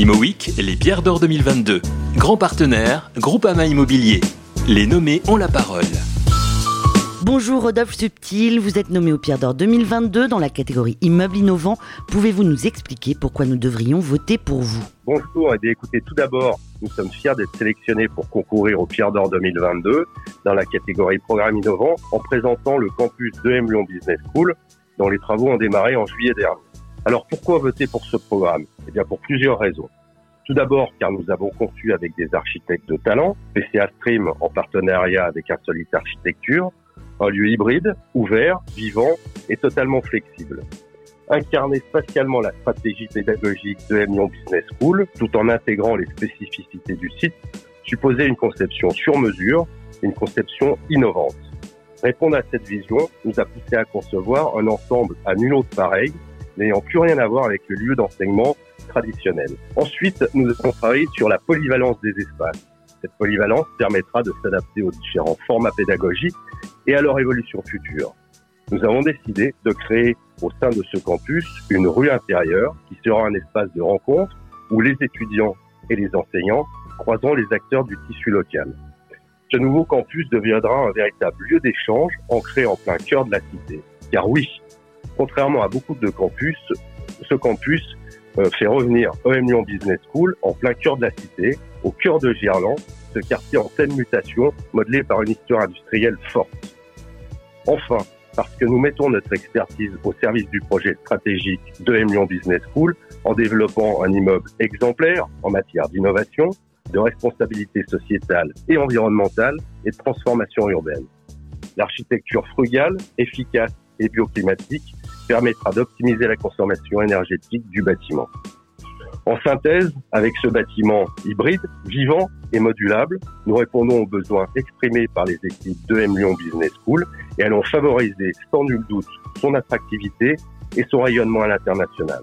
IMOWEEK, les pierres d'or 2022. Grand partenaire, Groupama Immobilier. Les nommés ont la parole. Bonjour Rodolphe Subtil, vous êtes nommé au Pierre d'Or 2022 dans la catégorie Immeubles innovants. Pouvez-vous nous expliquer pourquoi nous devrions voter pour vous? Bonjour, et bien écoutez, tout d'abord, nous sommes fiers d'être sélectionnés pour concourir au Pierre d'Or 2022 dans la catégorie Programme innovant en présentant le campus de M Lyon Business School dont les travaux ont démarré en juillet dernier. Alors pourquoi voter pour ce programme? Eh bien pour plusieurs raisons. Tout d'abord car nous avons conçu avec des architectes de talent, PCA Stream en partenariat avec Insolite Architecture, un lieu hybride, ouvert, vivant et totalement flexible. Incarner spatialement la stratégie pédagogique de Lyon Business School, tout en intégrant les spécificités du site, supposait une conception sur mesure, une conception innovante. Répondre à cette vision nous a poussé à concevoir un ensemble à nul autre pareil, n'ayant plus rien à voir avec le lieu d'enseignement traditionnel. Ensuite, nous avons travaillé sur la polyvalence des espaces. Cette polyvalence permettra de s'adapter aux différents formats pédagogiques et à leur évolution future. Nous avons décidé de créer au sein de ce campus une rue intérieure qui sera un espace de rencontre où les étudiants et les enseignants croiseront les acteurs du tissu local. Ce nouveau campus deviendra un véritable lieu d'échange ancré en plein cœur de la cité. Car oui, contrairement à beaucoup de campus, ce campus euh, fait revenir OM Lyon Business School en plein cœur de la cité, au cœur de Gerland, ce quartier en pleine mutation, modelé par une histoire industrielle forte. Enfin, parce que nous mettons notre expertise au service du projet stratégique de M Lyon Business School en développant un immeuble exemplaire en matière d'innovation, de responsabilité sociétale et environnementale et de transformation urbaine. L'architecture frugale, efficace et bioclimatique permettra d'optimiser la consommation énergétique du bâtiment. En synthèse, avec ce bâtiment hybride, vivant et modulable, nous répondons aux besoins exprimés par les équipes de M Lyon Business School et allons favoriser sans nul doute son attractivité et son rayonnement à l'international.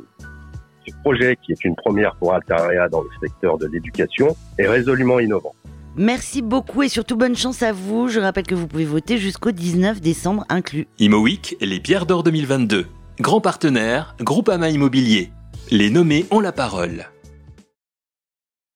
Ce projet, qui est une première pour Altaria dans le secteur de l'éducation, est résolument innovant. Merci beaucoup et surtout bonne chance à vous. Je rappelle que vous pouvez voter jusqu'au 19 décembre inclus. IMOWEEK, les pierres d'or 2022. Grand partenaire, Groupama Immobilier. Les nommés ont la parole.